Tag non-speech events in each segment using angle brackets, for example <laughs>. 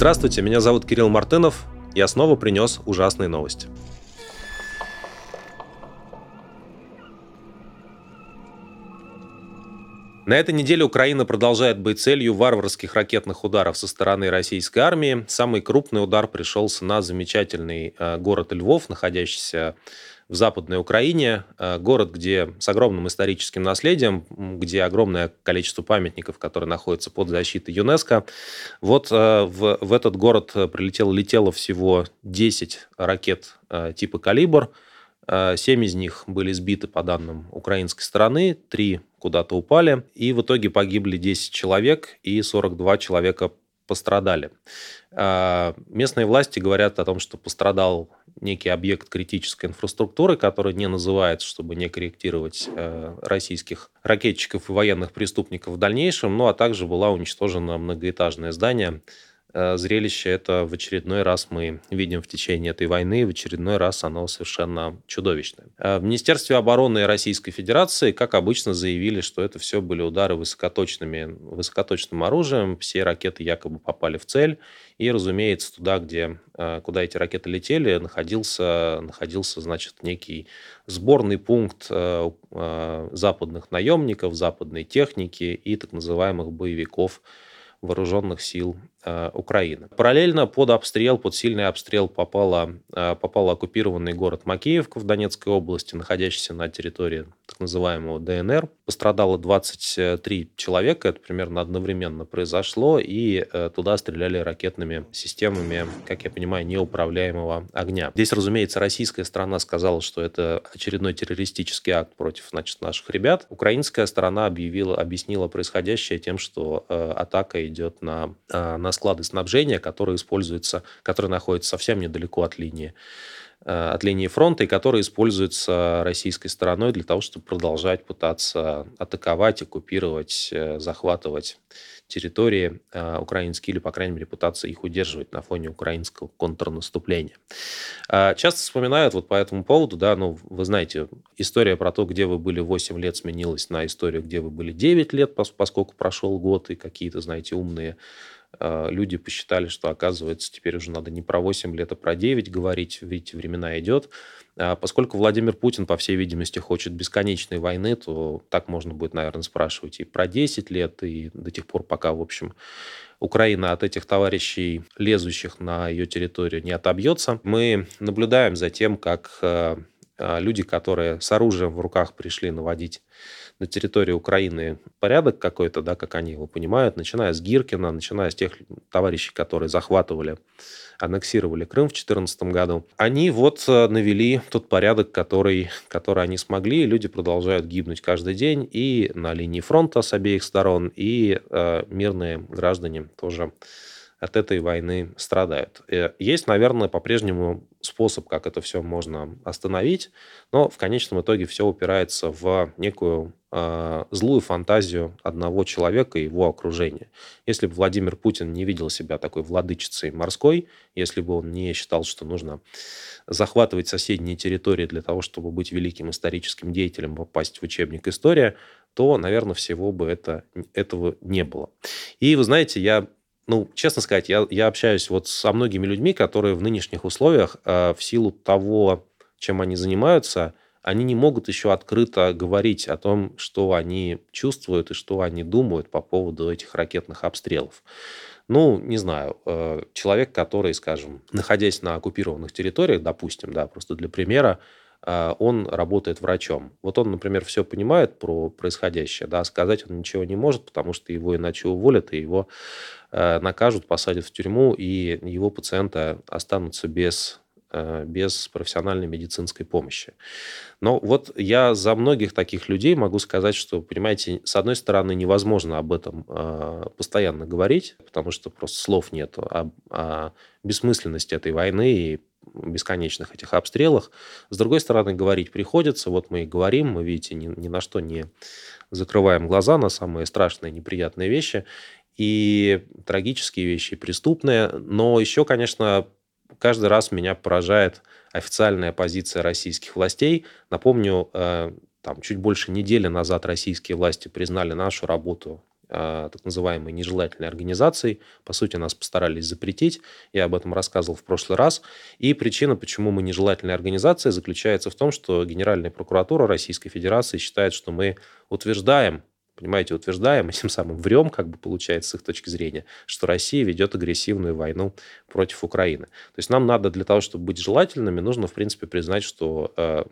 Здравствуйте, меня зовут Кирилл Мартынов. Я снова принес ужасные новости. На этой неделе Украина продолжает быть целью варварских ракетных ударов со стороны российской армии. Самый крупный удар пришелся на замечательный э, город Львов, находящийся в Западной Украине, э, город, где с огромным историческим наследием, где огромное количество памятников, которые находятся под защитой ЮНЕСКО. Вот э, в, в этот город прилетело, летело всего 10 ракет типа «Калибр», Семь из них были сбиты по данным украинской стороны, три куда-то упали, и в итоге погибли 10 человек, и 42 человека пострадали. Местные власти говорят о том, что пострадал некий объект критической инфраструктуры, который не называется, чтобы не корректировать э, российских ракетчиков и военных преступников в дальнейшем, ну а также была уничтожена многоэтажное здание, зрелище это в очередной раз мы видим в течение этой войны, в очередной раз оно совершенно чудовищное. Э, в Министерстве обороны Российской Федерации, как обычно, заявили, что это все были удары высокоточными, высокоточным оружием, все ракеты якобы попали в цель, и, разумеется, туда, где, э, куда эти ракеты летели, находился, находился значит, некий сборный пункт западных наемников, западной техники и так называемых боевиков вооруженных сил э, Украины. Параллельно под обстрел, под сильный обстрел попала, э, попал оккупированный город Макеевка в Донецкой области, находящийся на территории так называемого ДНР. Пострадало 23 человека, это примерно одновременно произошло, и э, туда стреляли ракетными системами, как я понимаю, неуправляемого огня. Здесь, разумеется, российская сторона сказала, что это очередной террористический акт против значит, наших ребят. Украинская сторона объявила, объяснила происходящее тем, что атака идет на, а, на склады снабжения, которые используются, которые находятся совсем недалеко от линии а, от линии фронта и которые используются российской стороной для того, чтобы продолжать пытаться атаковать, оккупировать, э, захватывать территории э, украинские, или, по крайней мере, пытаться их удерживать на фоне украинского контрнаступления. Э, часто вспоминают вот по этому поводу, да, ну, вы знаете, история про то, где вы были 8 лет, сменилась на историю, где вы были 9 лет, поскольку прошел год, и какие-то, знаете, умные э, люди посчитали, что, оказывается, теперь уже надо не про 8 лет, а про 9 говорить, видите, времена идет. А поскольку Владимир Путин, по всей видимости, хочет бесконечной войны, то так можно будет, наверное, спрашивать и про 10 лет, и до тех пор, пока, в общем, Украина от этих товарищей, лезущих на ее территорию, не отобьется. Мы наблюдаем за тем, как э, э, люди, которые с оружием в руках пришли наводить на территории Украины порядок какой-то, да, как они его понимают, начиная с Гиркина, начиная с тех товарищей, которые захватывали, аннексировали Крым в 2014 году, они вот э, навели тот порядок, который, который они смогли, люди продолжают гибнуть каждый день и на линии фронта с обеих сторон, и э, мирные граждане тоже от этой войны страдают. Э, есть, наверное, по-прежнему способ, как это все можно остановить, но в конечном итоге все упирается в некую э, злую фантазию одного человека и его окружения. Если бы Владимир Путин не видел себя такой владычицей морской, если бы он не считал, что нужно захватывать соседние территории для того, чтобы быть великим историческим деятелем, попасть в учебник история, то, наверное, всего бы это, этого не было. И вы знаете, я ну, честно сказать, я, я общаюсь вот со многими людьми, которые в нынешних условиях э, в силу того, чем они занимаются, они не могут еще открыто говорить о том, что они чувствуют и что они думают по поводу этих ракетных обстрелов. Ну, не знаю, э, человек, который, скажем, находясь на оккупированных территориях, допустим, да, просто для примера, он работает врачом. Вот он, например, все понимает про происходящее, да, сказать он ничего не может, потому что его иначе уволят, и его Э, накажут, посадят в тюрьму, и его пациенты останутся без без профессиональной медицинской помощи. Но вот я за многих таких людей могу сказать, что, понимаете, с одной стороны, невозможно об этом э, постоянно говорить, потому что просто слов нет о, о бессмысленности этой войны и бесконечных этих обстрелах. С другой стороны, говорить приходится. Вот мы и говорим, мы, видите, ни, ни на что не закрываем глаза на самые страшные, неприятные вещи и трагические вещи, и преступные. Но еще, конечно, каждый раз меня поражает официальная позиция российских властей. Напомню, э, там чуть больше недели назад российские власти признали нашу работу а, так называемой нежелательной организацией. По сути, нас постарались запретить. Я об этом рассказывал в прошлый раз. И причина, почему мы нежелательная организация, заключается в том, что Генеральная прокуратура Российской Федерации считает, что мы утверждаем понимаете, утверждаем, и тем самым врем, как бы получается, с их точки зрения, что Россия ведет агрессивную войну против Украины. То есть нам надо для того, чтобы быть желательными, нужно, в принципе, признать, что э,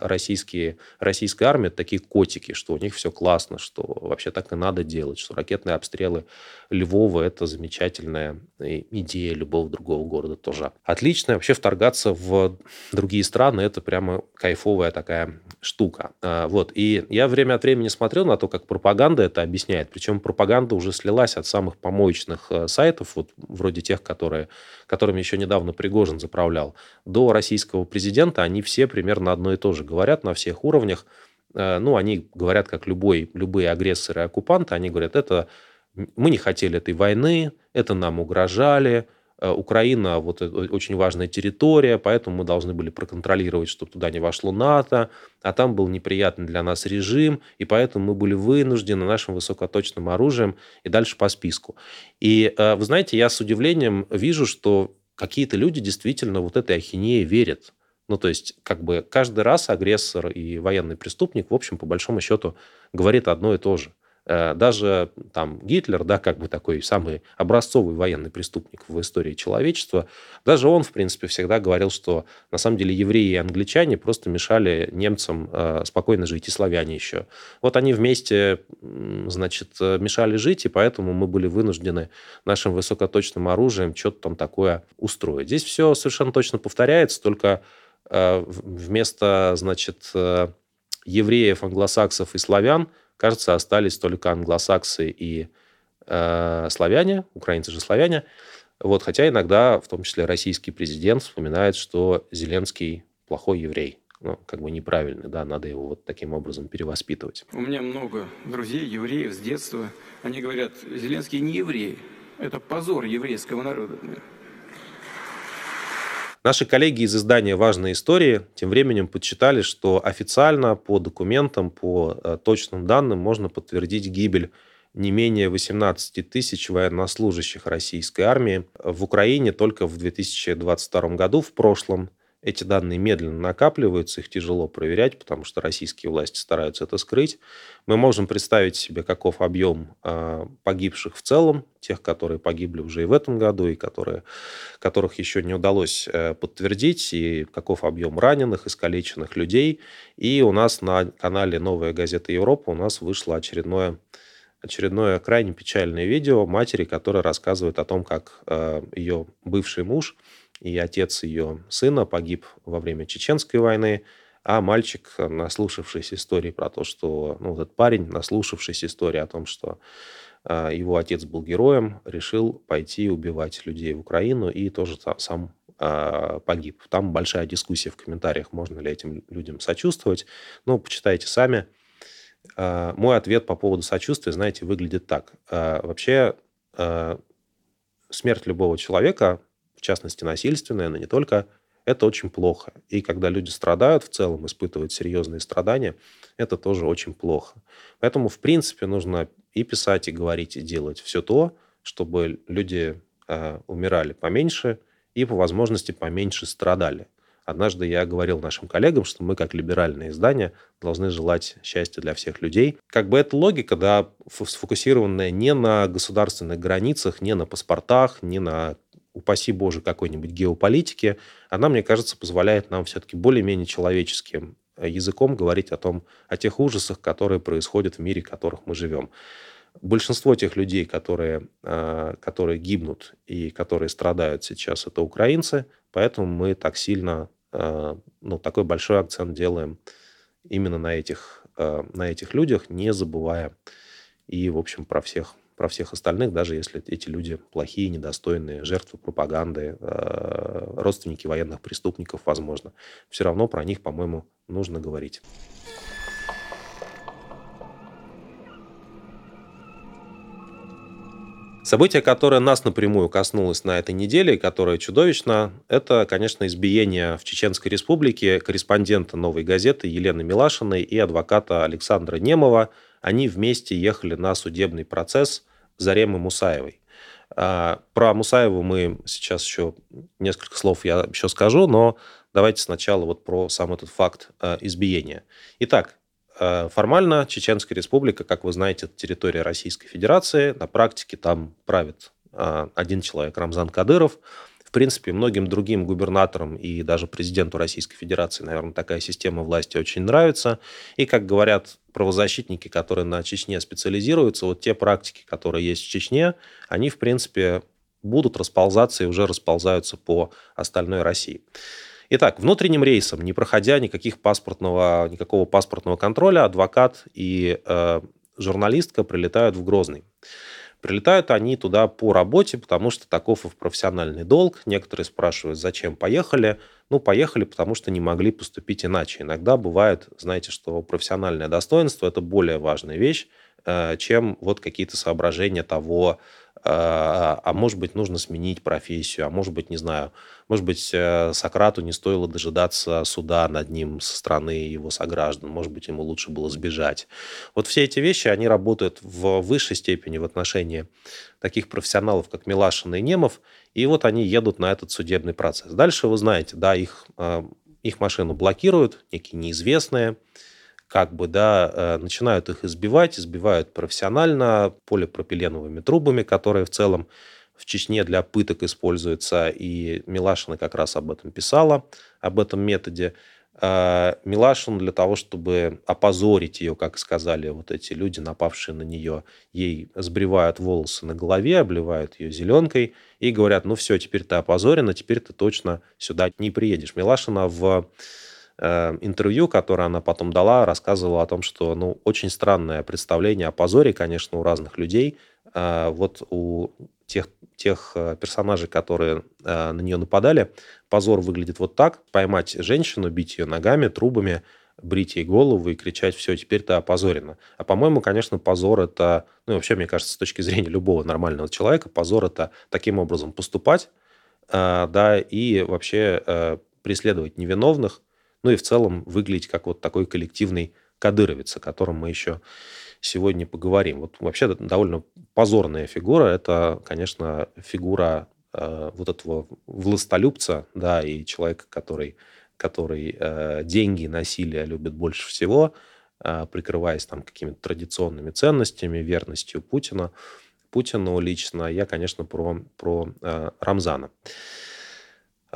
российские, российская армия такие котики, что у них все классно, что вообще так и надо делать, что ракетные обстрелы Львова – это замечательная идея любого другого города тоже. Отлично. Вообще вторгаться в другие страны – это прямо кайфовая такая штука. А, вот. И я время от времени смотрел на то, как пропаганда это объясняет. Причем пропаганда уже слилась от самых помоечных э, сайтов, вот вроде тех, которые, которыми еще недавно Пригожин заправлял, до российского президента. Они все примерно одно и то же говорят на всех уровнях. Э, ну, они говорят, как любой, любые агрессоры и оккупанты, они говорят, это мы не хотели этой войны, это нам угрожали, Украина вот очень важная территория, поэтому мы должны были проконтролировать, чтобы туда не вошло НАТО, а там был неприятный для нас режим, и поэтому мы были вынуждены нашим высокоточным оружием и дальше по списку. И э, вы знаете, я с удивлением вижу, что какие-то люди действительно вот этой ахинеи верят. Ну, то есть, как бы каждый раз агрессор и военный преступник, в общем, по большому счету, говорит одно и то же – Э, даже там Гитлер, да, как бы такой самый образцовый военный преступник в истории человечества, даже он, в принципе, всегда говорил, что на самом деле евреи и англичане просто мешали немцам э, спокойно жить, и славяне еще. Вот они вместе, значит, э, мешали жить, и поэтому мы были вынуждены нашим высокоточным оружием что-то там такое устроить. Здесь все совершенно точно повторяется, только вместо, значит, евреев, англосаксов и славян – кажется, остались только англосаксы и э, славяне, украинцы же славяне. Вот, хотя иногда, в том числе российский президент, вспоминает, что Зеленский плохой еврей. Ну, как бы неправильный, да, надо его вот таким образом перевоспитывать. У меня много друзей, евреев с детства. Они говорят, Зеленский не еврей. Это позор еврейского народа. Наши коллеги из издания «Важные истории» тем временем подсчитали, что официально по документам, по э, точным данным можно подтвердить гибель не менее 18 тысяч военнослужащих российской армии в Украине только в 2022 году, в прошлом – эти данные медленно накапливаются, их тяжело проверять, потому что российские власти стараются это скрыть. Мы можем представить себе, каков объем а, погибших в целом, тех, которые погибли уже и в этом году, и которые, которых еще не удалось э, подтвердить, и каков объем раненых, искалеченных людей. И у нас на канале «Новая газета Европа» у нас вышло очередное очередное крайне печальное видео матери, которая рассказывает о том, как э, ее бывший муж – и отец ее сына погиб во время Чеченской войны, а мальчик, наслушавшись истории про то, что, ну, этот парень, наслушавшись истории о том, что э, его отец был героем, решил пойти убивать людей в Украину и тоже там, сам э, погиб. Там большая дискуссия в комментариях, можно ли этим людям сочувствовать. Ну, почитайте сами. Э, мой ответ по поводу сочувствия, знаете, выглядит так. Э, вообще, э, смерть любого человека частности насильственное, но не только, это очень плохо. И когда люди страдают в целом, испытывают серьезные страдания, это тоже очень плохо. Поэтому, в принципе, нужно и писать, и говорить, и делать все то, чтобы люди э, умирали поменьше и, по возможности, поменьше страдали. Однажды я говорил нашим коллегам, что мы, как либеральное издание, должны желать счастья для всех людей. Как бы эта логика, да, сфокусированная не на государственных границах, не на паспортах, не на упаси Боже, какой-нибудь геополитики, она, мне кажется, позволяет нам все-таки более-менее человеческим э, языком говорить о том, о тех ужасах, которые происходят в мире, в которых мы живем. Большинство тех людей, которые, э, которые гибнут и которые страдают сейчас, это украинцы, поэтому мы так сильно, э, ну, такой большой акцент делаем именно на этих, на этих людях, не забывая и, в общем, про всех про всех остальных, даже если эти люди плохие, недостойные, жертвы пропаганды, э, родственники военных преступников, возможно. Все равно про них, по-моему, нужно говорить. Событие, которое нас напрямую коснулось на этой неделе, которое чудовищно, это, конечно, избиение в Чеченской Республике корреспондента «Новой газеты» Елены Милашиной и адвоката Александра Немова. Они вместе ехали на судебный процесс Заремы Мусаевой. А, про Мусаеву мы сейчас еще несколько слов я еще скажу, но давайте сначала вот про сам этот факт а, избиения. Итак, а, формально Чеченская республика, как вы знаете, это территория Российской Федерации. На практике там правит один человек, Рамзан Кадыров принципе, многим другим губернаторам и даже президенту Российской Федерации, наверное, такая система власти очень нравится. И, как говорят правозащитники, которые на Чечне специализируются, вот те практики, которые есть в Чечне, они, в принципе, будут расползаться и уже расползаются по остальной России. Итак, внутренним рейсом, не проходя никаких паспортного, никакого паспортного контроля, адвокат и э, журналистка прилетают в Грозный. Прилетают они туда по работе, потому что таков их профессиональный долг. Некоторые спрашивают, зачем поехали. Ну, поехали, потому что не могли поступить иначе. Иногда бывает, знаете, что профессиональное достоинство – это более важная вещь, э, чем вот какие-то соображения того, а, а может быть, нужно сменить профессию, а может быть, не знаю, может быть, э, Сократу не стоило дожидаться суда над ним со стороны его сограждан, может быть, ему лучше было сбежать. Вот все эти вещи, они работают в высшей степени в отношении таких профессионалов, как Милашин и Немов, и вот они едут на этот судебный процесс. Дальше вы знаете, да, их, э, их машину блокируют, некие неизвестные, как бы, да, э, начинают их избивать, избивают профессионально полипропиленовыми трубами, которые в целом в Чечне для пыток используются, и Милашина как раз об этом писала, об этом методе. Э, Милашин для того, чтобы опозорить ее, как сказали вот эти люди, напавшие на нее, ей сбривают волосы на голове, обливают ее зеленкой и говорят, ну все, теперь ты опозорена, теперь ты точно сюда не приедешь. Милашина в интервью, которое она потом дала, рассказывала о том, что ну, очень странное представление о позоре, конечно, у разных людей. Э, вот у тех, тех э, персонажей, которые на нее нападали, позор выглядит вот так. Поймать женщину, бить ее ногами, трубами, брить ей голову и кричать, все, теперь ты опозорена. А по-моему, конечно, позор это, ну и вообще, мне кажется, с точки зрения любого нормального человека, позор это таким образом поступать, да, и вообще преследовать невиновных, ну и в целом выглядеть как вот такой коллективный кадыровец, о котором мы еще сегодня поговорим. Вот вообще довольно позорная фигура. Это, конечно, фигура э, вот этого властолюбца, да, и человека, который, который э, деньги насилие любит больше всего, э, прикрываясь там какими-то традиционными ценностями, верностью Путина, Путину лично. Я, конечно, про, про э, Рамзана.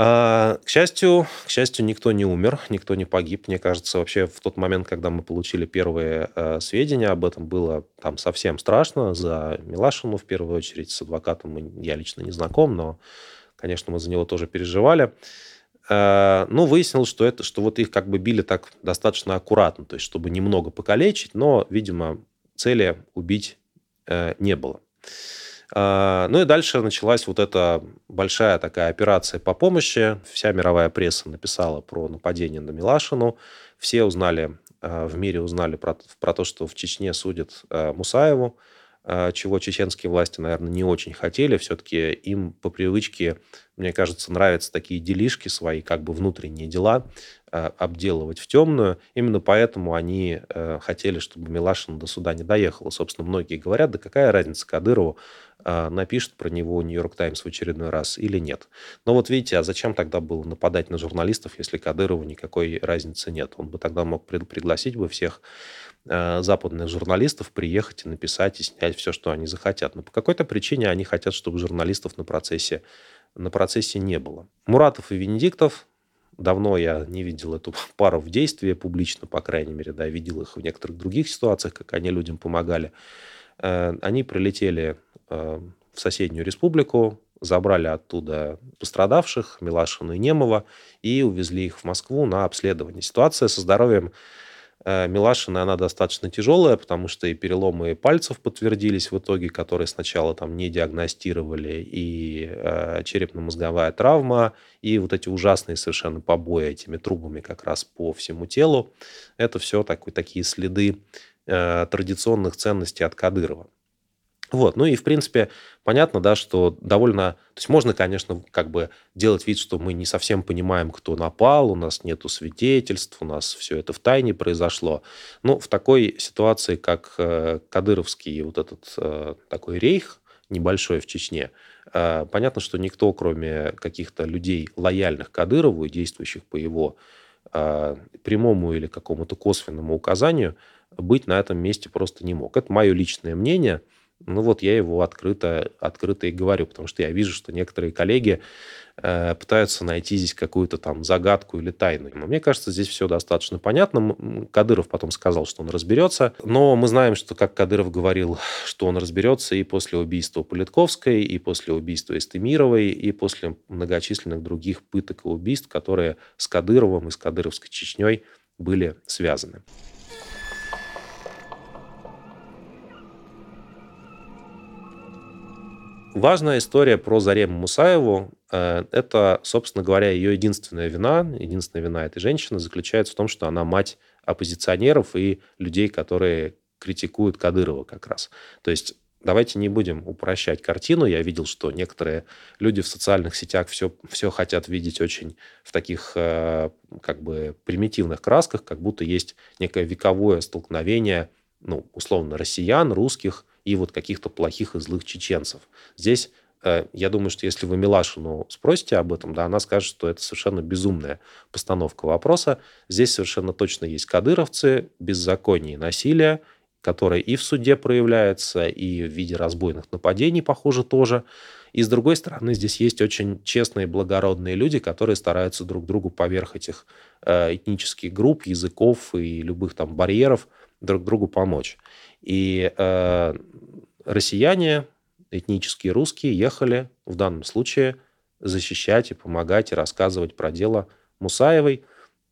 К счастью, к счастью, никто не умер, никто не погиб. Мне кажется, вообще в тот момент, когда мы получили первые э, сведения об этом, было там совсем страшно за Милашину в первую очередь. С адвокатом я лично не знаком, но, конечно, мы за него тоже переживали. Э, ну, выяснилось, что это, что вот их как бы били так достаточно аккуратно, то есть чтобы немного покалечить, но, видимо, цели убить э, не было. А, ну и дальше началась вот эта большая такая операция по помощи. Вся мировая пресса написала про нападение на Милашину. Все узнали, а, в мире узнали про, про то, что в Чечне судят а, Мусаеву, чего чеченские власти, наверное, не очень хотели. Все-таки им по привычке, мне кажется, нравятся такие делишки свои, как бы внутренние дела, обделывать в темную. Именно поэтому они хотели, чтобы Милашин до суда не доехала. Собственно, многие говорят, да какая разница Кадырову, а, напишет про него Нью-Йорк Таймс в очередной раз или нет. Но вот видите, а зачем тогда было нападать на журналистов, если Кадырову никакой разницы нет? Он бы тогда мог пригласить бы всех а, западных журналистов приехать и написать и снять все, что они захотят. Но по какой-то причине они хотят, чтобы журналистов на процессе, на процессе не было. Муратов и Венедиктов давно я не видел эту <laughs> пару в действии публично, по крайней мере, да, видел их в некоторых других ситуациях, как они людям помогали. Э, они прилетели э, в соседнюю республику, забрали оттуда пострадавших, Милашина и Немова, и увезли их в Москву на обследование. Ситуация со здоровьем э, Милашины, она достаточно тяжелая, потому что и переломы пальцев подтвердились в итоге, которые сначала там не диагностировали, и э, черепно-мозговая травма, и вот эти ужасные совершенно побои этими трубами как раз по всему телу. Это все такой, такие следы Э, традиционных ценностей от Кадырова. Вот, ну и, в принципе, понятно, да, что довольно... То есть можно, конечно, как бы делать вид, что мы не совсем понимаем, кто напал, у нас нету свидетельств, у нас все это в тайне произошло. Но в такой ситуации, как э, Кадыровский вот этот э, такой рейх небольшой в Чечне, э, понятно, что никто, кроме каких-то людей, лояльных Кадырову и действующих по его прямому или какому-то косвенному указанию, быть на этом месте просто не мог. Это мое личное мнение – ну вот я его открыто, открыто и говорю, потому что я вижу, что некоторые коллеги э, пытаются найти здесь какую-то там загадку или тайну. Но мне кажется, здесь все достаточно понятно. Кадыров потом сказал, что он разберется. Но мы знаем, что, как Кадыров говорил, что он разберется и после убийства Политковской, и после убийства Эстемировой, и после многочисленных других пыток и убийств, которые с Кадыровым и с Кадыровской Чечней были связаны. Важная история про Зарему Мусаеву э, – это, собственно говоря, ее единственная вина, единственная вина этой женщины заключается в том, что она мать оппозиционеров и людей, которые критикуют Кадырова как раз. То есть давайте не будем упрощать картину. Я видел, что некоторые люди в социальных сетях все, все хотят видеть очень в таких э, как бы примитивных красках, как будто есть некое вековое столкновение, ну, условно, россиян, русских и вот каких-то плохих и злых чеченцев. Здесь э, я думаю, что если вы Милашину спросите об этом, да, она скажет, что это совершенно безумная постановка вопроса. Здесь совершенно точно есть кадыровцы, беззаконие и насилие, которое и в суде проявляется, и в виде разбойных нападений, похоже, тоже. И с другой стороны, здесь есть очень честные, благородные люди, которые стараются друг другу поверх этих э, этнических групп, языков и любых там барьеров друг другу помочь. И э, россияне, этнические русские, ехали в данном случае защищать и помогать и рассказывать про дело Мусаевой,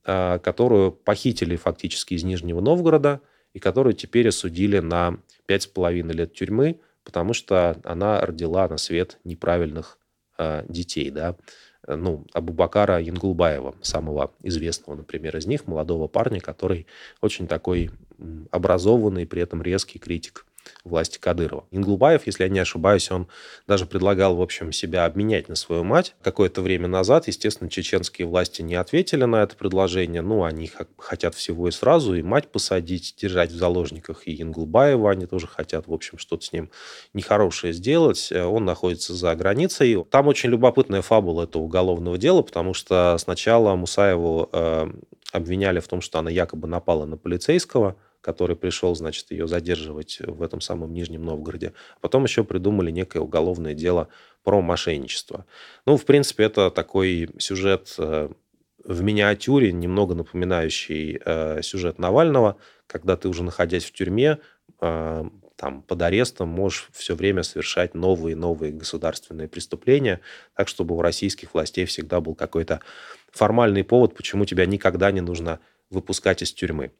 э, которую похитили фактически из Нижнего Новгорода и которую теперь осудили на пять с половиной лет тюрьмы, потому что она родила на свет неправильных э, детей, да, ну, Абубакара Янгулбаева, самого известного, например, из них, молодого парня, который очень такой образованный, при этом резкий критик власти Кадырова. Инглубаев, если я не ошибаюсь, он даже предлагал, в общем, себя обменять на свою мать. Какое-то время назад, естественно, чеченские власти не ответили на это предложение. Ну, они хотят всего и сразу, и мать посадить, держать в заложниках, и Инглубаева они тоже хотят, в общем, что-то с ним нехорошее сделать. Он находится за границей. Там очень любопытная фабула этого уголовного дела, потому что сначала Мусаеву э, обвиняли в том, что она якобы напала на полицейского, который пришел, значит, ее задерживать в этом самом Нижнем Новгороде. А потом еще придумали некое уголовное дело про мошенничество. Ну, в принципе, это такой сюжет э, в миниатюре, немного напоминающий э, сюжет Навального, когда ты уже находясь в тюрьме, э, там, под арестом можешь все время совершать новые и новые государственные преступления, так, чтобы у российских властей всегда был какой-то формальный повод, почему тебя никогда не нужно выпускать из тюрьмы.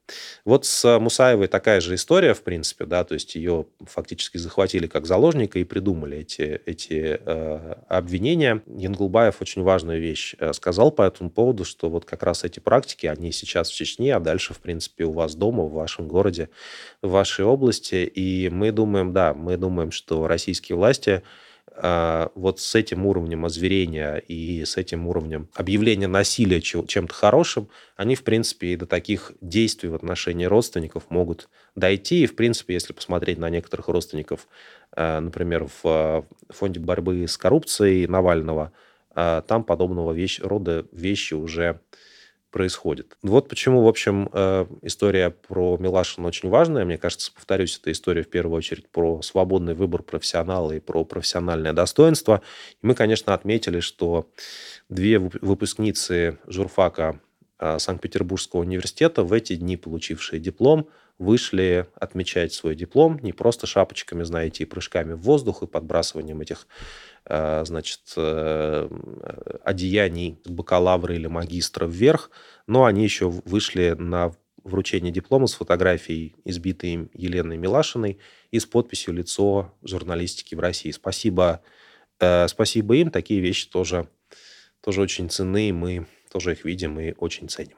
Вот с Мусаевой такая же история, в принципе, да, то есть ее фактически захватили как заложника и придумали эти, эти э, обвинения. Янгулбаев очень важную вещь э, сказал по этому поводу, что вот как раз эти практики, они сейчас в Чечне, а дальше, в принципе, у вас дома, в вашем городе, в вашей области. И мы думаем, да, мы думаем, что российские власти вот с этим уровнем озверения и с этим уровнем объявления насилия чем-то хорошим, они, в принципе, и до таких действий в отношении родственников могут дойти. И, в принципе, если посмотреть на некоторых родственников, а, например, в фонде борьбы с коррупцией Навального, а, там подобного вещь, рода вещи уже происходит. Вот почему, в общем, э, история про Милашина очень важная. Мне кажется, повторюсь, это история в первую очередь про свободный выбор профессионала и про профессиональное достоинство. И мы, конечно, отметили, что две выпускницы журфака э, Санкт-Петербургского университета в эти дни, получившие диплом, вышли отмечать свой диплом не просто шапочками, знаете, и прыжками в воздух, и подбрасыванием этих значит, э, одеяний бакалавра или магистра вверх, но они еще вышли на вручение диплома с фотографией, избитой им Еленой Милашиной, и с подписью «Лицо журналистики в России». Спасибо, э, спасибо им. Такие вещи тоже, тоже очень ценны, мы тоже их видим и очень ценим.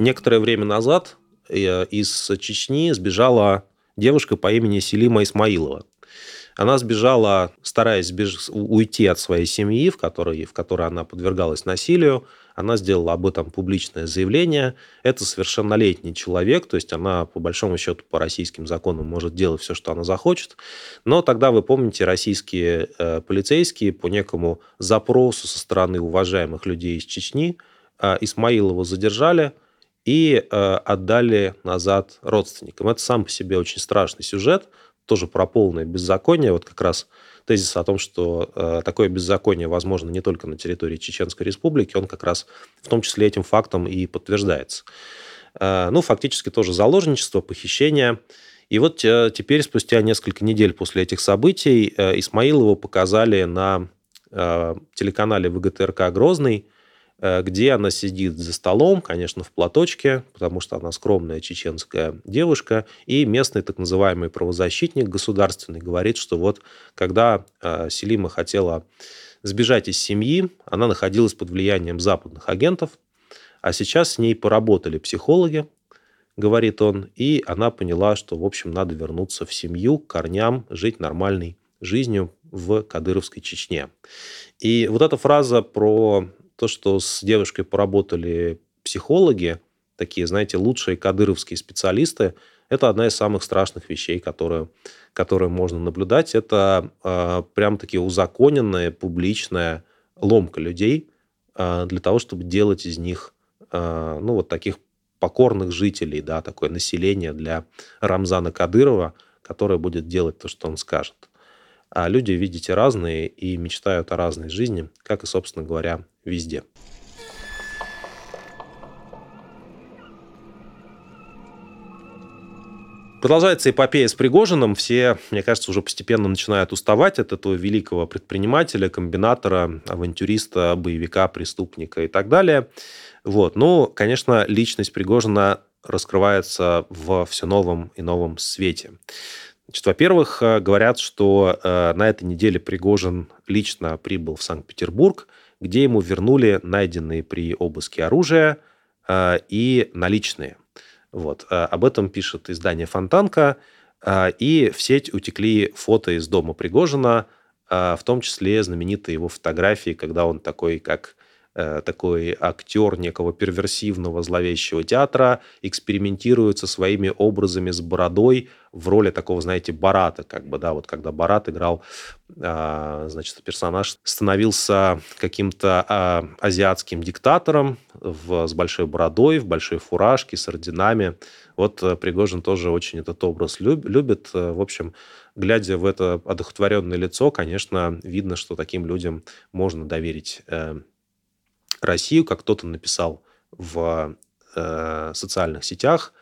некоторое время назад из Чечни сбежала девушка по имени Селима Исмаилова. Она сбежала, стараясь сбеж... уйти от своей семьи, в которой, в которой она подвергалась насилию. Она сделала об этом публичное заявление. Это совершеннолетний человек, то есть она, по большому счету, по российским законам может делать все, что она захочет. Но тогда, вы помните, российские э, полицейские по некому запросу со стороны уважаемых людей из Чечни э, Исмаилова задержали и э, отдали назад родственникам. Это сам по себе очень страшный сюжет, тоже про полное беззаконие. Вот как раз тезис о том, что э, такое беззаконие возможно не только на территории Чеченской Республики, он как раз в том числе этим фактом и подтверждается. Э, ну, фактически тоже заложничество, похищение. И вот э, теперь, спустя несколько недель после этих событий, э, Исмаилову показали на э, телеканале ВГТРК «Грозный», где она сидит за столом, конечно, в платочке, потому что она скромная чеченская девушка, и местный так называемый правозащитник государственный говорит, что вот когда э, Селима хотела сбежать из семьи, она находилась под влиянием западных агентов, а сейчас с ней поработали психологи, говорит он, и она поняла, что, в общем, надо вернуться в семью, к корням, жить нормальной жизнью в Кадыровской Чечне. И вот эта фраза про то, что с девушкой поработали психологи, такие, знаете, лучшие кадыровские специалисты, это одна из самых страшных вещей, которые, которые можно наблюдать. Это э, прям-таки узаконенная, публичная ломка людей э, для того, чтобы делать из них, э, ну, вот таких покорных жителей, да, такое население для Рамзана Кадырова, которое будет делать то, что он скажет. А люди, видите, разные и мечтают о разной жизни, как и, собственно говоря, везде. Продолжается эпопея с Пригожиным. Все, мне кажется, уже постепенно начинают уставать от этого великого предпринимателя, комбинатора, авантюриста, боевика, преступника и так далее. Вот. Ну, конечно, личность Пригожина раскрывается в все новом и новом свете. Значит, во-первых, э, говорят, что э, на этой неделе Пригожин лично прибыл в Санкт-Петербург, где ему вернули найденные при обыске оружие э, и наличные. Вот. Об этом пишет издание «Фонтанка». И в сеть утекли фото из дома Пригожина, в том числе знаменитые его фотографии, когда он такой, как Э, такой актер некого перверсивного зловещего театра, экспериментирует со своими образами с бородой в роли такого, знаете, Барата, как бы, да, вот когда Барат играл, а, значит, персонаж становился каким-то а, азиатским диктатором в, с большой бородой, в большой фуражке, с орденами. Вот э, Пригожин тоже очень этот образ люб, любит. Э, в общем, глядя в это одухотворенное лицо, конечно, видно, что таким людям можно доверить Россию, как кто-то написал в э, социальных сетях, э,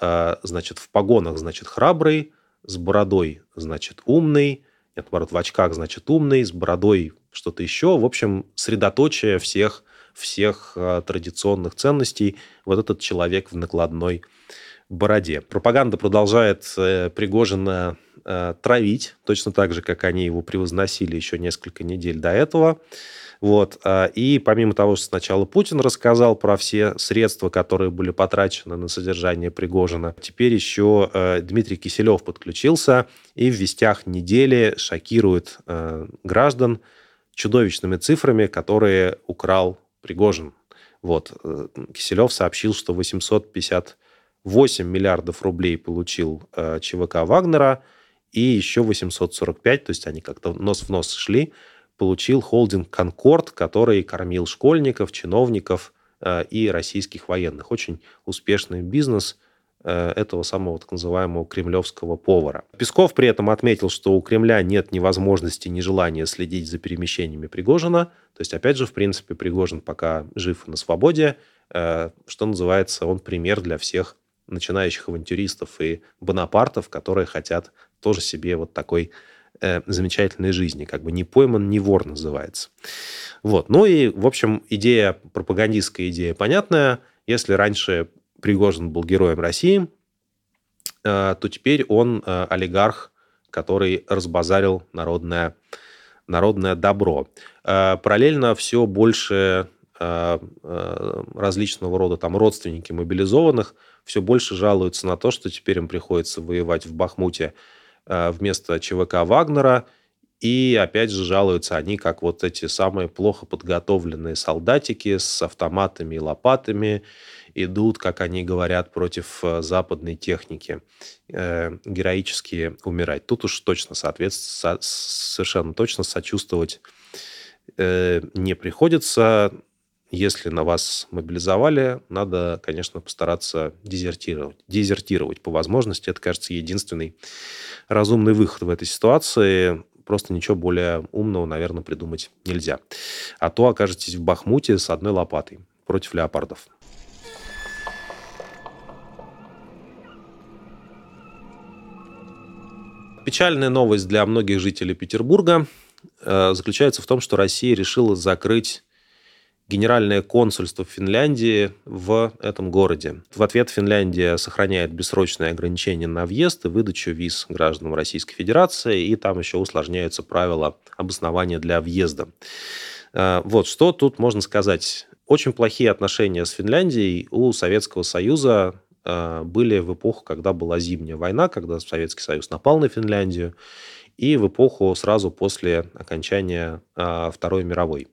значит, в погонах, значит, храбрый, с бородой, значит, умный, нет, наоборот, в очках, значит, умный, с бородой что-то еще. В общем, средоточие всех, всех э, традиционных ценностей вот этот человек в накладной бороде. Пропаганда продолжает э, Пригожина э, травить, точно так же, как они его превозносили еще несколько недель до этого. Вот. А, и помимо того, что сначала Путин рассказал про все средства, которые были потрачены на содержание Пригожина, теперь еще э, Дмитрий Киселев подключился и в вестях недели шокирует э, граждан чудовищными цифрами, которые украл Пригожин. Вот. Э, Киселев сообщил, что 858 миллиардов рублей получил ЧВК Вагнера и еще 845, то есть они как-то нос в нос шли, получил холдинг «Конкорд», который кормил школьников, чиновников э, и российских военных. Очень успешный бизнес э, этого самого так называемого кремлевского повара. Песков при этом отметил, что у Кремля нет ни возможности, ни желания следить за перемещениями Пригожина. То есть, опять же, в принципе, Пригожин пока жив и на свободе. Э, что называется, он пример для всех начинающих авантюристов и бонапартов, которые хотят тоже себе вот такой э, замечательной жизни. Как бы не пойман, не вор называется. Вот. Ну и, в общем, идея, пропагандистская идея понятная. Если раньше Пригожин был героем России, э, то теперь он э, олигарх, который разбазарил народное, народное добро. Э, параллельно все больше э, э, различного рода там родственники мобилизованных все больше жалуются на то, что теперь им приходится воевать в Бахмуте вместо ЧВК Вагнера. И опять же жалуются они, как вот эти самые плохо подготовленные солдатики с автоматами и лопатами идут, как они говорят, против западной техники, героически умирать. Тут уж точно, соответственно, совершенно точно сочувствовать э, не приходится. Если на вас мобилизовали, надо, конечно, постараться дезертировать. Дезертировать по возможности. Это, кажется, единственный разумный выход в этой ситуации. Просто ничего более умного, наверное, придумать нельзя. А то окажетесь в Бахмуте с одной лопатой против леопардов. Печальная новость для многих жителей Петербурга. Э, заключается в том, что Россия решила закрыть генеральное консульство Финляндии в этом городе. В ответ Финляндия сохраняет бессрочные ограничения на въезд и выдачу виз гражданам Российской Федерации, и там еще усложняются правила обоснования для въезда. Э, вот, что тут можно сказать? Очень плохие отношения с Финляндией у Советского Союза э, были в эпоху, когда была зимняя война, когда Советский Союз напал на Финляндию и в эпоху сразу после окончания а, Второй мировой.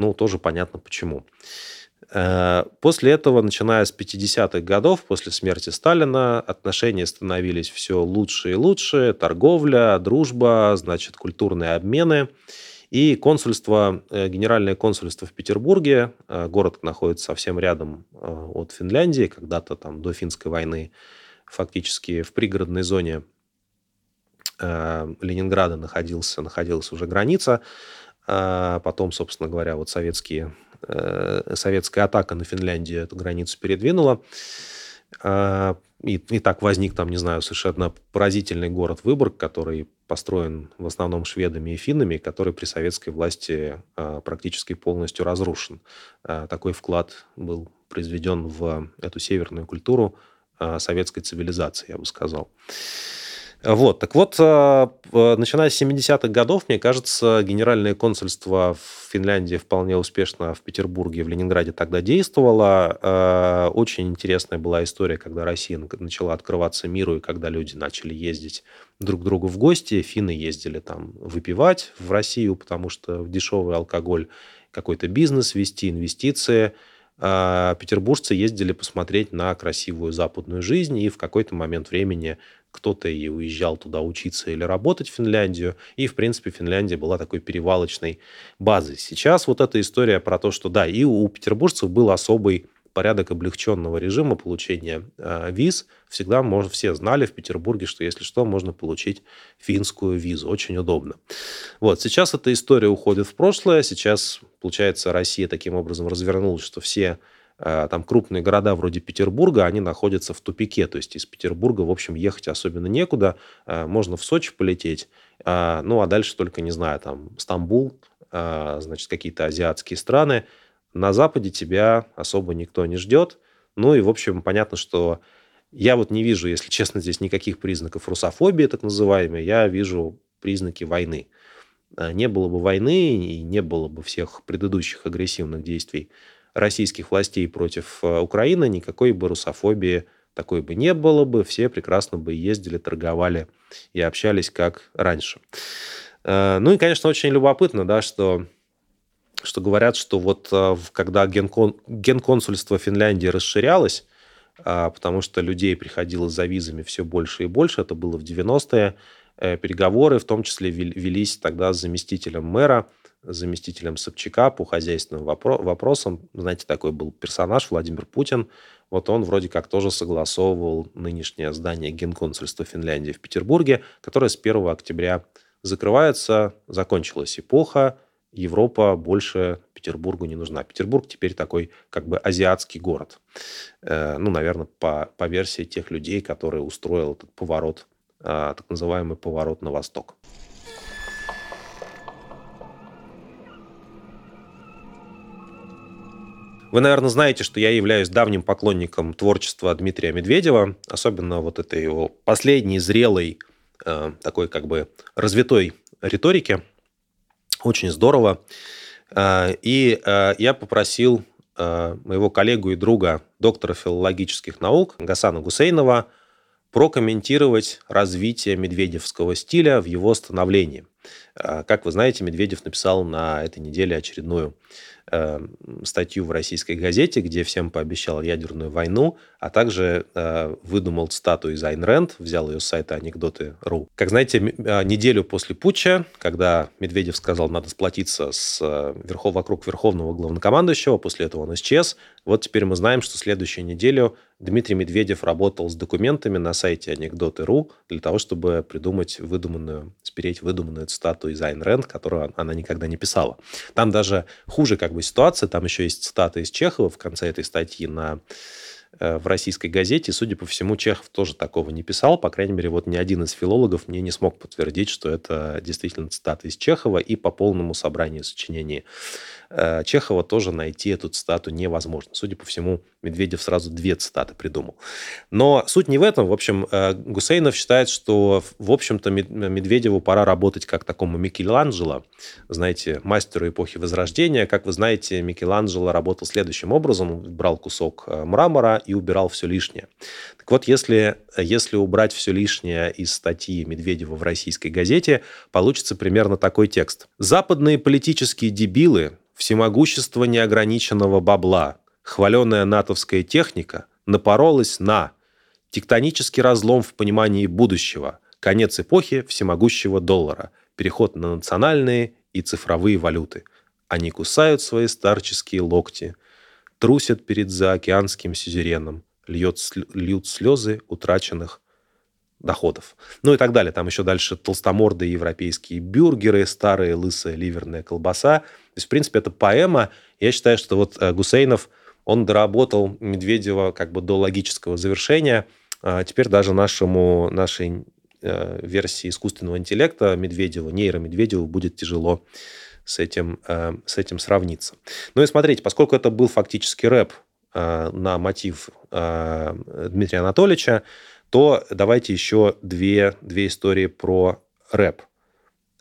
Ну, тоже понятно почему. Э, после этого, начиная с 50-х годов, после смерти Сталина, отношения становились все лучше и лучше. Торговля, дружба, значит, культурные обмены. И консульство, э, генеральное консульство в Петербурге, э, город находится совсем рядом от Финляндии, когда-то там до финской войны, фактически в пригородной зоне Ленинграда находился, находилась уже граница. А потом, собственно говоря, вот советские, э, советская атака на Финляндию эту границу передвинула. А, и, и так возник там, не знаю, совершенно поразительный город Выборг, который построен в основном шведами и финнами, который при советской власти а, практически полностью разрушен. Такой вклад был произведен в эту северную культуру советской цивилизации, я бы сказал. Вот, так вот, э, начиная с 70-х годов, мне кажется, генеральное консульство в Финляндии вполне успешно в Петербурге, в Ленинграде тогда действовало. Э, очень интересная была история, когда Россия начала открываться миру, и когда люди начали ездить друг к другу в гости. Финны ездили там выпивать в Россию, потому что дешевый алкоголь, какой-то бизнес вести, инвестиции – а петербуржцы ездили посмотреть на красивую западную жизнь, и в какой-то момент времени кто-то и уезжал туда учиться или работать в Финляндию, и, в принципе, Финляндия была такой перевалочной базой. Сейчас вот эта история про то, что, да, и у петербуржцев был особый порядок облегченного режима получения э, виз. Всегда можно, все знали в Петербурге, что если что, можно получить финскую визу. Очень удобно. Вот, сейчас эта история уходит в прошлое. Сейчас, получается, Россия таким образом развернулась, что все там крупные города вроде Петербурга, они находятся в тупике. То есть из Петербурга, в общем, ехать особенно некуда. Э, можно в Сочи полететь. Э, ну, а дальше только, не знаю, там Стамбул, значит, какие-то азиатские страны. На Западе тебя особо никто не ждет. Ну и, в общем, понятно, что я вот не вижу, если честно, здесь никаких признаков русофобии, так называемой. Я вижу признаки войны. А не было бы войны и не было бы всех предыдущих агрессивных действий российских властей против э, Украины, никакой бы русофобии такой бы не было бы. Все прекрасно бы ездили, торговали и общались как раньше. Э, ну и, конечно, очень любопытно, да, что что говорят, что вот э, когда генкон, генконсульство Финляндии расширялось, а, потому что людей приходило за визами все больше и больше, это было в 90-е, э, переговоры в том числе велись тогда с заместителем мэра, заместителем Собчака по хозяйственным вопросам. Знаете, такой был персонаж Владимир Путин. Вот он вроде как тоже согласовывал нынешнее здание генконсульства Финляндии в Петербурге, которое с 1 октября закрывается. Закончилась эпоха, Европа больше Петербургу не нужна. Петербург теперь такой как бы азиатский город. Э, ну, наверное, по, по версии тех людей, которые устроил этот поворот, э, так называемый поворот на восток. Вы, наверное, знаете, что я являюсь давним поклонником творчества Дмитрия Медведева, особенно вот этой его последней зрелой, э, такой как бы развитой риторики – очень здорово. Э, и э, я попросил моего коллегу и друга, доктора филологических наук Гасана Гусейнова, прокомментировать развитие медведевского стиля в его становлении. Как вы знаете, Медведев написал на этой неделе очередную э, статью в российской газете, где всем пообещал ядерную войну, а также э, выдумал цитату из Айн Рэнд, взял ее с сайта анекдоты.ру. Как знаете, э, неделю после путча, когда Медведев сказал, надо сплотиться с э, верхов, вокруг верховного главнокомандующего, после этого он исчез, вот теперь мы знаем, что следующую неделю Дмитрий Медведев работал с документами на сайте анекдоты.ру для того, чтобы придумать выдуманную, спереть выдуманную цитату из Айн Рэнд, которую она никогда не писала. Там даже хуже как бы ситуация, там еще есть цитата из Чехова в конце этой статьи на Э, в российской газете. Судя по всему, Чехов тоже такого не писал. По крайней мере, вот ни один из филологов мне не смог подтвердить, что это действительно цитата из Чехова. И по полному собранию сочинений Чехова тоже найти эту цитату невозможно. Судя по всему, Медведев сразу две цитаты придумал. Но суть не в этом. В общем, э, Гусейнов считает, что, в общем-то, Медведеву пора работать как такому Микеланджело, знаете, мастеру эпохи Возрождения. Как вы знаете, Микеланджело работал следующим образом. Брал кусок мрамора и убирал все лишнее. Так вот, если, если убрать все лишнее из статьи Медведева в российской газете, получится примерно такой текст. «Западные политические дебилы, всемогущество неограниченного бабла, хваленая натовская техника напоролась на тектонический разлом в понимании будущего, конец эпохи всемогущего доллара, переход на национальные и цифровые валюты. Они кусают свои старческие локти – трусят перед заокеанским сюзереном, льет, льют слезы утраченных доходов. Ну и так далее. Там еще дальше толстомордые европейские бюргеры, старая лысая ливерная колбаса. Есть, в принципе, это поэма. Я считаю, что вот э, Гусейнов, он доработал Медведева как бы до логического завершения. А теперь даже нашему, нашей э, версии искусственного интеллекта Медведеву, нейромедведеву будет тяжело с этим, э, с этим сравниться. Ну и смотрите, поскольку это был фактически рэп на мотив Дмитрия Анатольевича, то давайте еще две, две истории про рэп.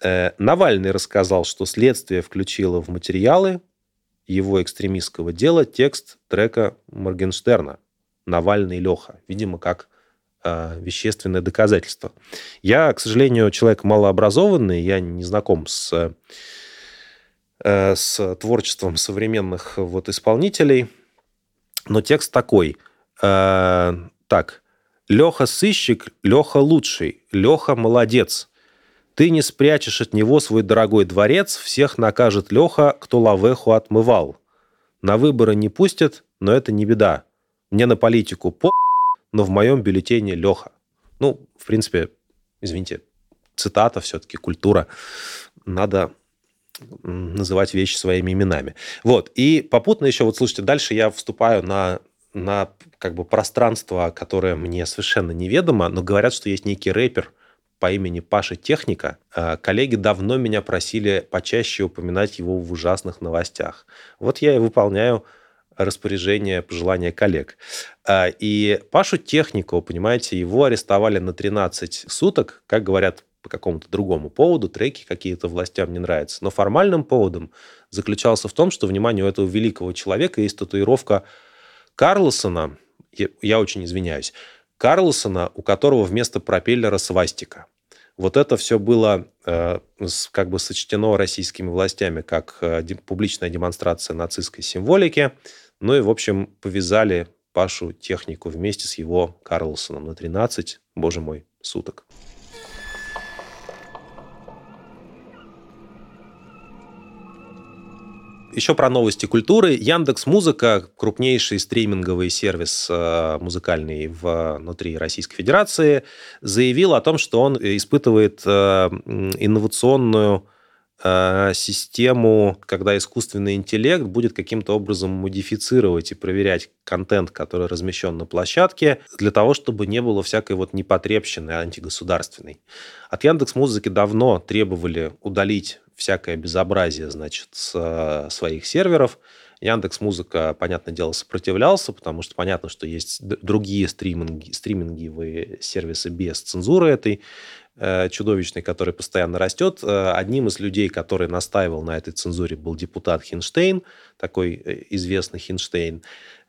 Навальный рассказал, что следствие включило в материалы его экстремистского дела текст трека Моргенштерна «Навальный Леха», видимо, как вещественное доказательство. Я, к сожалению, человек малообразованный, я не знаком с Э, с творчеством современных вот исполнителей. Но текст такой. Э, так. Леха сыщик, Леха лучший, Леха молодец. Ты не спрячешь от него свой дорогой дворец, всех накажет Леха, кто лавеху отмывал. На выборы не пустят, но это не беда. Мне на политику по, но в моем бюллетене Леха. Ну, в принципе, извините, цитата все-таки, культура. Надо называть вещи своими именами. Вот. И попутно еще, вот слушайте, дальше я вступаю на на как бы пространство, которое мне совершенно неведомо, но говорят, что есть некий рэпер по имени Паша Техника. А, коллеги давно меня просили почаще упоминать его в ужасных новостях. Вот я и выполняю распоряжение, пожелания коллег. А, и Пашу Технику, понимаете, его арестовали на 13 суток, как говорят по какому-то другому поводу, треки какие-то властям не нравятся. Но формальным поводом заключался в том, что, внимание, у этого великого человека есть татуировка Карлсона, я очень извиняюсь, Карлсона, у которого вместо пропеллера свастика. Вот это все было э, как бы сочтено российскими властями как э, публичная демонстрация нацистской символики. Ну и, в общем, повязали Пашу технику вместе с его Карлсоном на 13, боже мой, суток. Еще про новости культуры. Яндекс Музыка, крупнейший стриминговый сервис э, музыкальный внутри Российской Федерации, заявил о том, что он испытывает э, инновационную систему, когда искусственный интеллект будет каким-то образом модифицировать и проверять контент, который размещен на площадке, для того, чтобы не было всякой вот непотребщины антигосударственной. От Яндекс Музыки давно требовали удалить всякое безобразие, значит, с э, своих серверов. Яндекс Музыка, понятное дело, сопротивлялся, потому что понятно, что есть другие стриминги, стриминговые сервисы без цензуры этой. Э, чудовищный, который постоянно растет. Э, одним из людей, который настаивал на этой цензуре, был депутат Хинштейн, такой известный Хинштейн.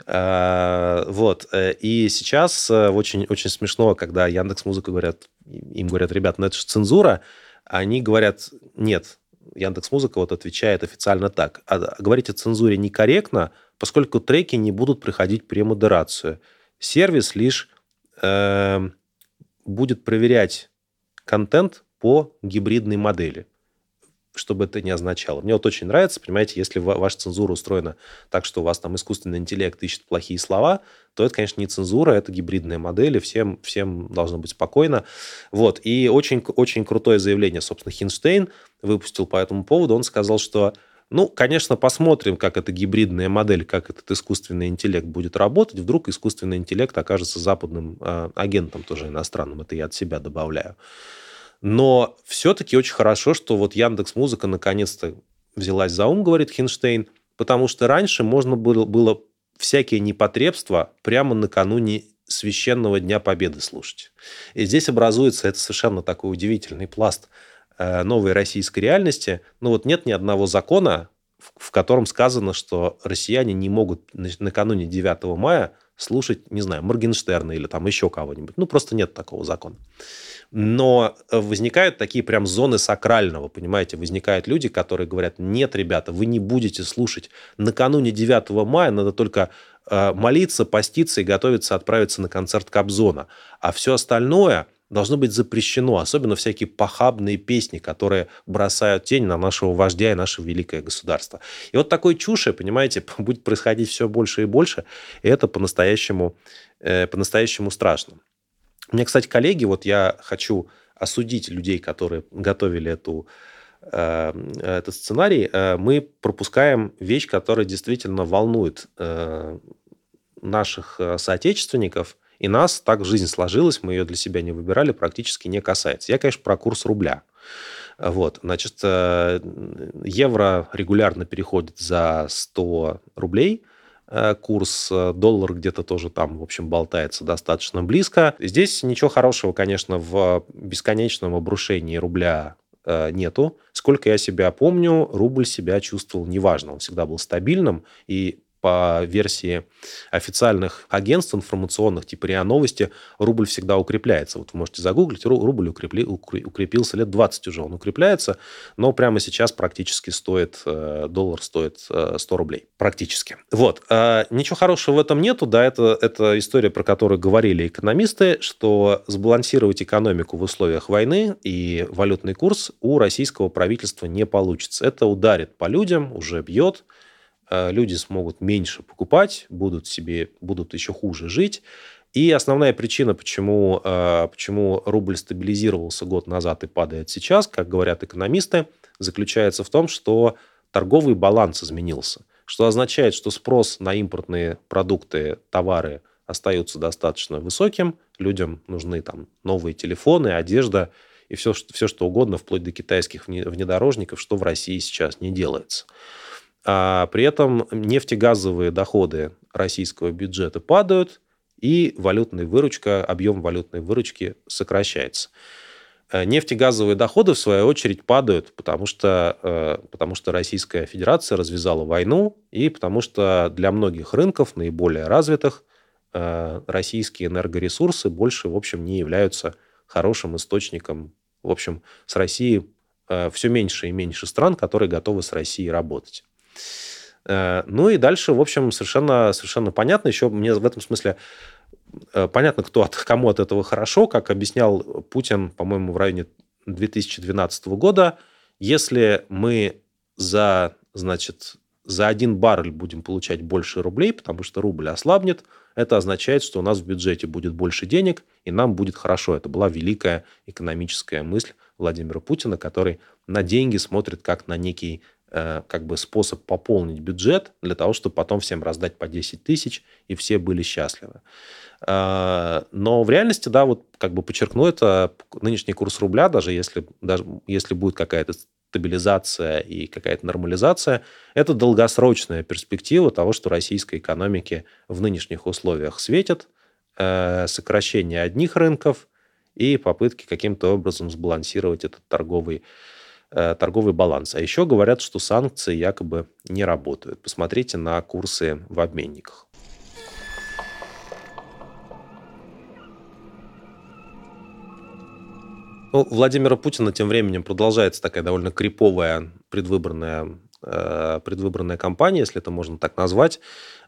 Вот. И сейчас очень, очень смешно, когда Яндекс Музыка говорят, им говорят, ребят, ну это же цензура, они говорят, нет, Яндекс Музыка вот отвечает официально так. А говорить о цензуре некорректно, поскольку треки не будут проходить премодерацию. Сервис лишь э, будет проверять контент по гибридной модели чтобы это не означало. Мне вот очень нравится, понимаете, если ваша цензура устроена так, что у вас там искусственный интеллект ищет плохие слова, то это, конечно, не цензура, это гибридная модель, и всем, всем должно быть спокойно. Вот. И очень, очень крутое заявление, собственно, Хинштейн выпустил по этому поводу. Он сказал, что ну, конечно, посмотрим, как эта гибридная модель, как этот искусственный интеллект будет работать. Вдруг искусственный интеллект окажется западным э, агентом тоже иностранным. Это я от себя добавляю. Но все-таки очень хорошо, что вот Яндекс Музыка наконец-то взялась за ум, говорит Хинштейн, потому что раньше можно было, было всякие непотребства прямо накануне священного Дня Победы слушать. И здесь образуется это совершенно такой удивительный пласт новой российской реальности. Ну вот нет ни одного закона, в котором сказано, что россияне не могут накануне 9 мая слушать, не знаю, Моргенштерна или там еще кого-нибудь. Ну, просто нет такого закона. Но возникают такие прям зоны сакрального, понимаете? Возникают люди, которые говорят, нет, ребята, вы не будете слушать. Накануне 9 мая надо только э, молиться, поститься и готовиться отправиться на концерт Кобзона. А все остальное должно быть запрещено, особенно всякие похабные песни, которые бросают тень на нашего вождя и наше великое государство. И вот такой чуши, понимаете, <laughs> будет происходить все больше и больше, и это по-настоящему, э, по-настоящему страшно. Меня, кстати, коллеги, вот я хочу осудить людей, которые готовили эту, э, этот сценарий. Э, мы пропускаем вещь, которая действительно волнует э, наших соотечественников, и нас так жизнь сложилась, мы ее для себя не выбирали, практически не касается. Я, конечно, про курс рубля. Вот, значит, евро регулярно переходит за 100 рублей – Э, курс э, доллар где-то тоже там, в общем, болтается достаточно близко. Здесь ничего хорошего, конечно, в бесконечном обрушении рубля э, нету. Сколько я себя помню, рубль себя чувствовал неважно. Он всегда был стабильным, и по версии официальных агентств информационных, типа РИА Новости, рубль всегда укрепляется. Вот вы можете загуглить, рубль укрепли, укрепился лет 20 уже, он укрепляется, но прямо сейчас практически стоит, э, доллар стоит 100 э, рублей. Практически. Вот. А ничего хорошего в этом нету, да, это, это история, про которую говорили экономисты, что сбалансировать экономику в условиях войны и валютный курс у российского правительства не получится. Это ударит по людям, уже бьет, Э, люди смогут меньше покупать, будут себе, будут еще хуже жить. И основная причина, почему, э, почему рубль стабилизировался год назад и падает сейчас, как говорят экономисты, заключается в том, что торговый баланс изменился, что означает, что спрос на импортные продукты, товары остается достаточно высоким, людям нужны там новые телефоны, одежда и все, все что угодно, вплоть до китайских внедорожников, что в России сейчас не делается. А при этом нефтегазовые доходы российского бюджета падают, и валютная выручка, объем валютной выручки сокращается. Э, нефтегазовые доходы, в свою очередь, падают, потому что, э, потому что Российская Федерация развязала войну, и потому что для многих рынков, наиболее развитых, э, российские энергоресурсы больше, в общем, не являются хорошим источником. В общем, с Россией все меньше и меньше стран, которые готовы с Россией работать. Э, ну и дальше, в общем, совершенно, совершенно понятно. Еще мне в этом смысле э, понятно, кто от, кому от этого хорошо. Как объяснял Путин, по-моему, в районе 2012 года, если мы за, значит, за один баррель будем получать больше рублей, потому что рубль ослабнет, это означает, что у нас в бюджете будет больше денег, и нам будет хорошо. Это была великая экономическая мысль Владимира Путина, который на деньги смотрит как на некий как бы способ пополнить бюджет для того, чтобы потом всем раздать по 10 тысяч, и все были счастливы. Э, но в реальности, да, вот как бы подчеркну это, нынешний курс рубля, даже если, даже если будет какая-то стабилизация и какая-то нормализация, это долгосрочная перспектива того, что российской экономике в нынешних условиях светит, э, сокращение одних рынков и попытки каким-то образом сбалансировать этот торговый Э, торговый баланс. А еще говорят, что санкции якобы не работают. Посмотрите на курсы в обменниках. Ну, Владимира Путина тем временем продолжается такая довольно криповая предвыборная, э, предвыборная кампания, если это можно так назвать.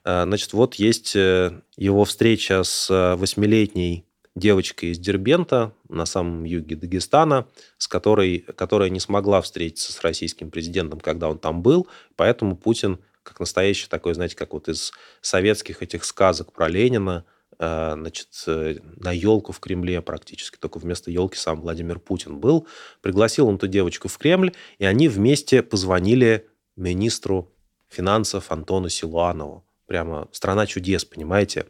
Э, значит, вот есть его встреча с восьмилетней девочка из Дербента на самом юге Дагестана, с которой, которая не смогла встретиться с российским президентом, когда он там был, поэтому Путин, как настоящий такой, знаете, как вот из советских этих сказок про Ленина, э, значит, э, на елку в Кремле практически, только вместо елки сам Владимир Путин был, пригласил он эту девочку в Кремль, и они вместе позвонили министру финансов Антону Силуанову прямо страна чудес, понимаете?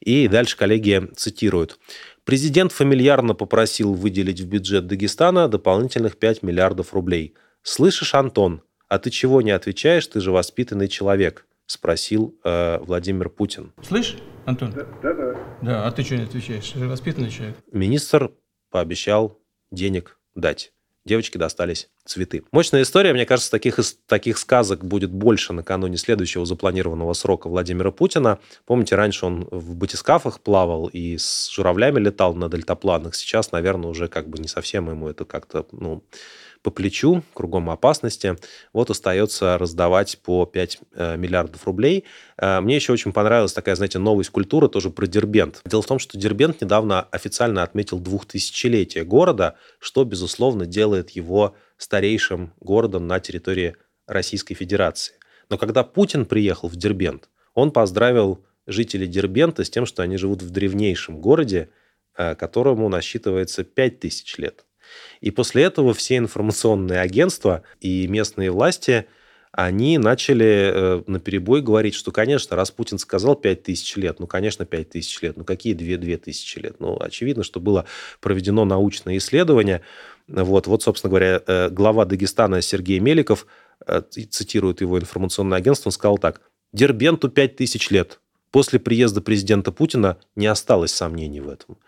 И дальше коллеги цитируют. Президент фамильярно попросил выделить в бюджет Дагестана дополнительных 5 миллиардов рублей. «Слышишь, Антон, а ты чего не отвечаешь? Ты же воспитанный человек», спросил э, Владимир Путин. Слышь, Антон? Да, да, да. Да, а ты что не отвечаешь? Ты же воспитанный человек. Министр пообещал денег дать девочке достались цветы. Мощная история. Мне кажется, таких, таких сказок будет больше накануне следующего запланированного срока Владимира Путина. Помните, раньше он в батискафах плавал и с журавлями летал на дельтапланах. Сейчас, наверное, уже как бы не совсем ему это как-то, ну, по плечу, кругом опасности. Вот остается раздавать по 5 э, миллиардов рублей. Э, мне еще очень понравилась такая, знаете, новость культуры тоже про Дербент. Дело в том, что Дербент недавно официально отметил двухтысячелетие города, что, безусловно, делает его старейшим городом на территории Российской Федерации. Но когда Путин приехал в Дербент, он поздравил жителей Дербента с тем, что они живут в древнейшем городе, э, которому насчитывается 5000 лет. И после этого все информационные агентства и местные власти они начали э, на перебой говорить, что, конечно, раз Путин сказал 5 тысяч лет, ну, конечно, 5 тысяч лет, ну, какие 2, 2 тысячи лет? Ну, очевидно, что было проведено научное исследование. Вот, вот собственно говоря, э, глава Дагестана Сергей Меликов, э, цитирует его информационное агентство, он сказал так, «Дербенту 5 тысяч лет. После приезда президента Путина не осталось сомнений в этом».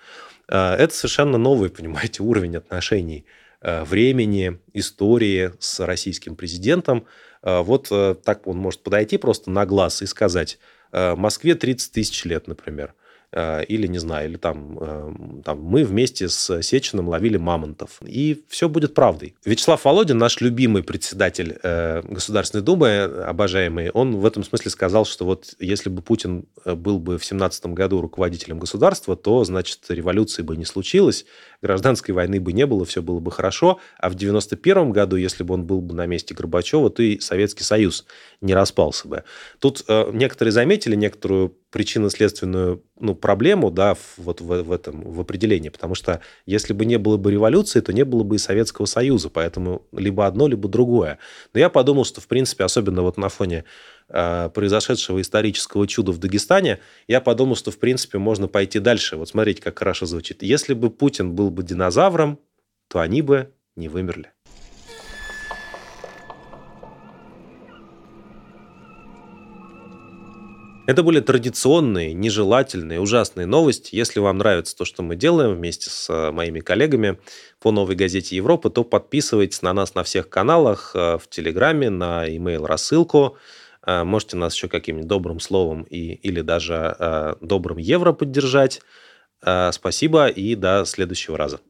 Э, это совершенно новый, понимаете, уровень отношений э, времени, истории с российским президентом. Э, вот так он может подойти просто на глаз и сказать, Москве 30 тысяч лет, например – Э, или, не знаю, или там, эм, там мы вместе с Сечиным ловили мамонтов. И все будет правдой. Вячеслав Володин, наш любимый председатель э, Государственной Думы, обожаемый, он в этом смысле сказал, что вот если бы Путин э, был бы в 17 году руководителем государства, то, значит, революции бы не случилось, гражданской войны бы не было, все было бы хорошо, а в 91 году, если бы он был бы на месте Горбачева, то и Советский Союз не распался бы. Тут э, некоторые заметили некоторую причинно-следственную ну, проблему да, в, вот в, в этом в определении, потому что если бы не было бы революции, то не было бы и Советского Союза, поэтому либо одно, либо другое. Но я подумал, что, в принципе, особенно вот на фоне э, произошедшего исторического чуда в Дагестане, я подумал, что, в принципе, можно пойти дальше. Вот смотрите, как хорошо звучит. Если бы Путин был бы динозавром, то они бы не вымерли. Это были традиционные, нежелательные, ужасные новости. Если вам нравится то, что мы делаем вместе с э, моими коллегами по «Новой газете Европы», то подписывайтесь на нас на всех каналах, э, в Телеграме, на email рассылку э, Можете нас еще каким-нибудь добрым словом и, или даже добрым евро поддержать. Спасибо и до следующего раза.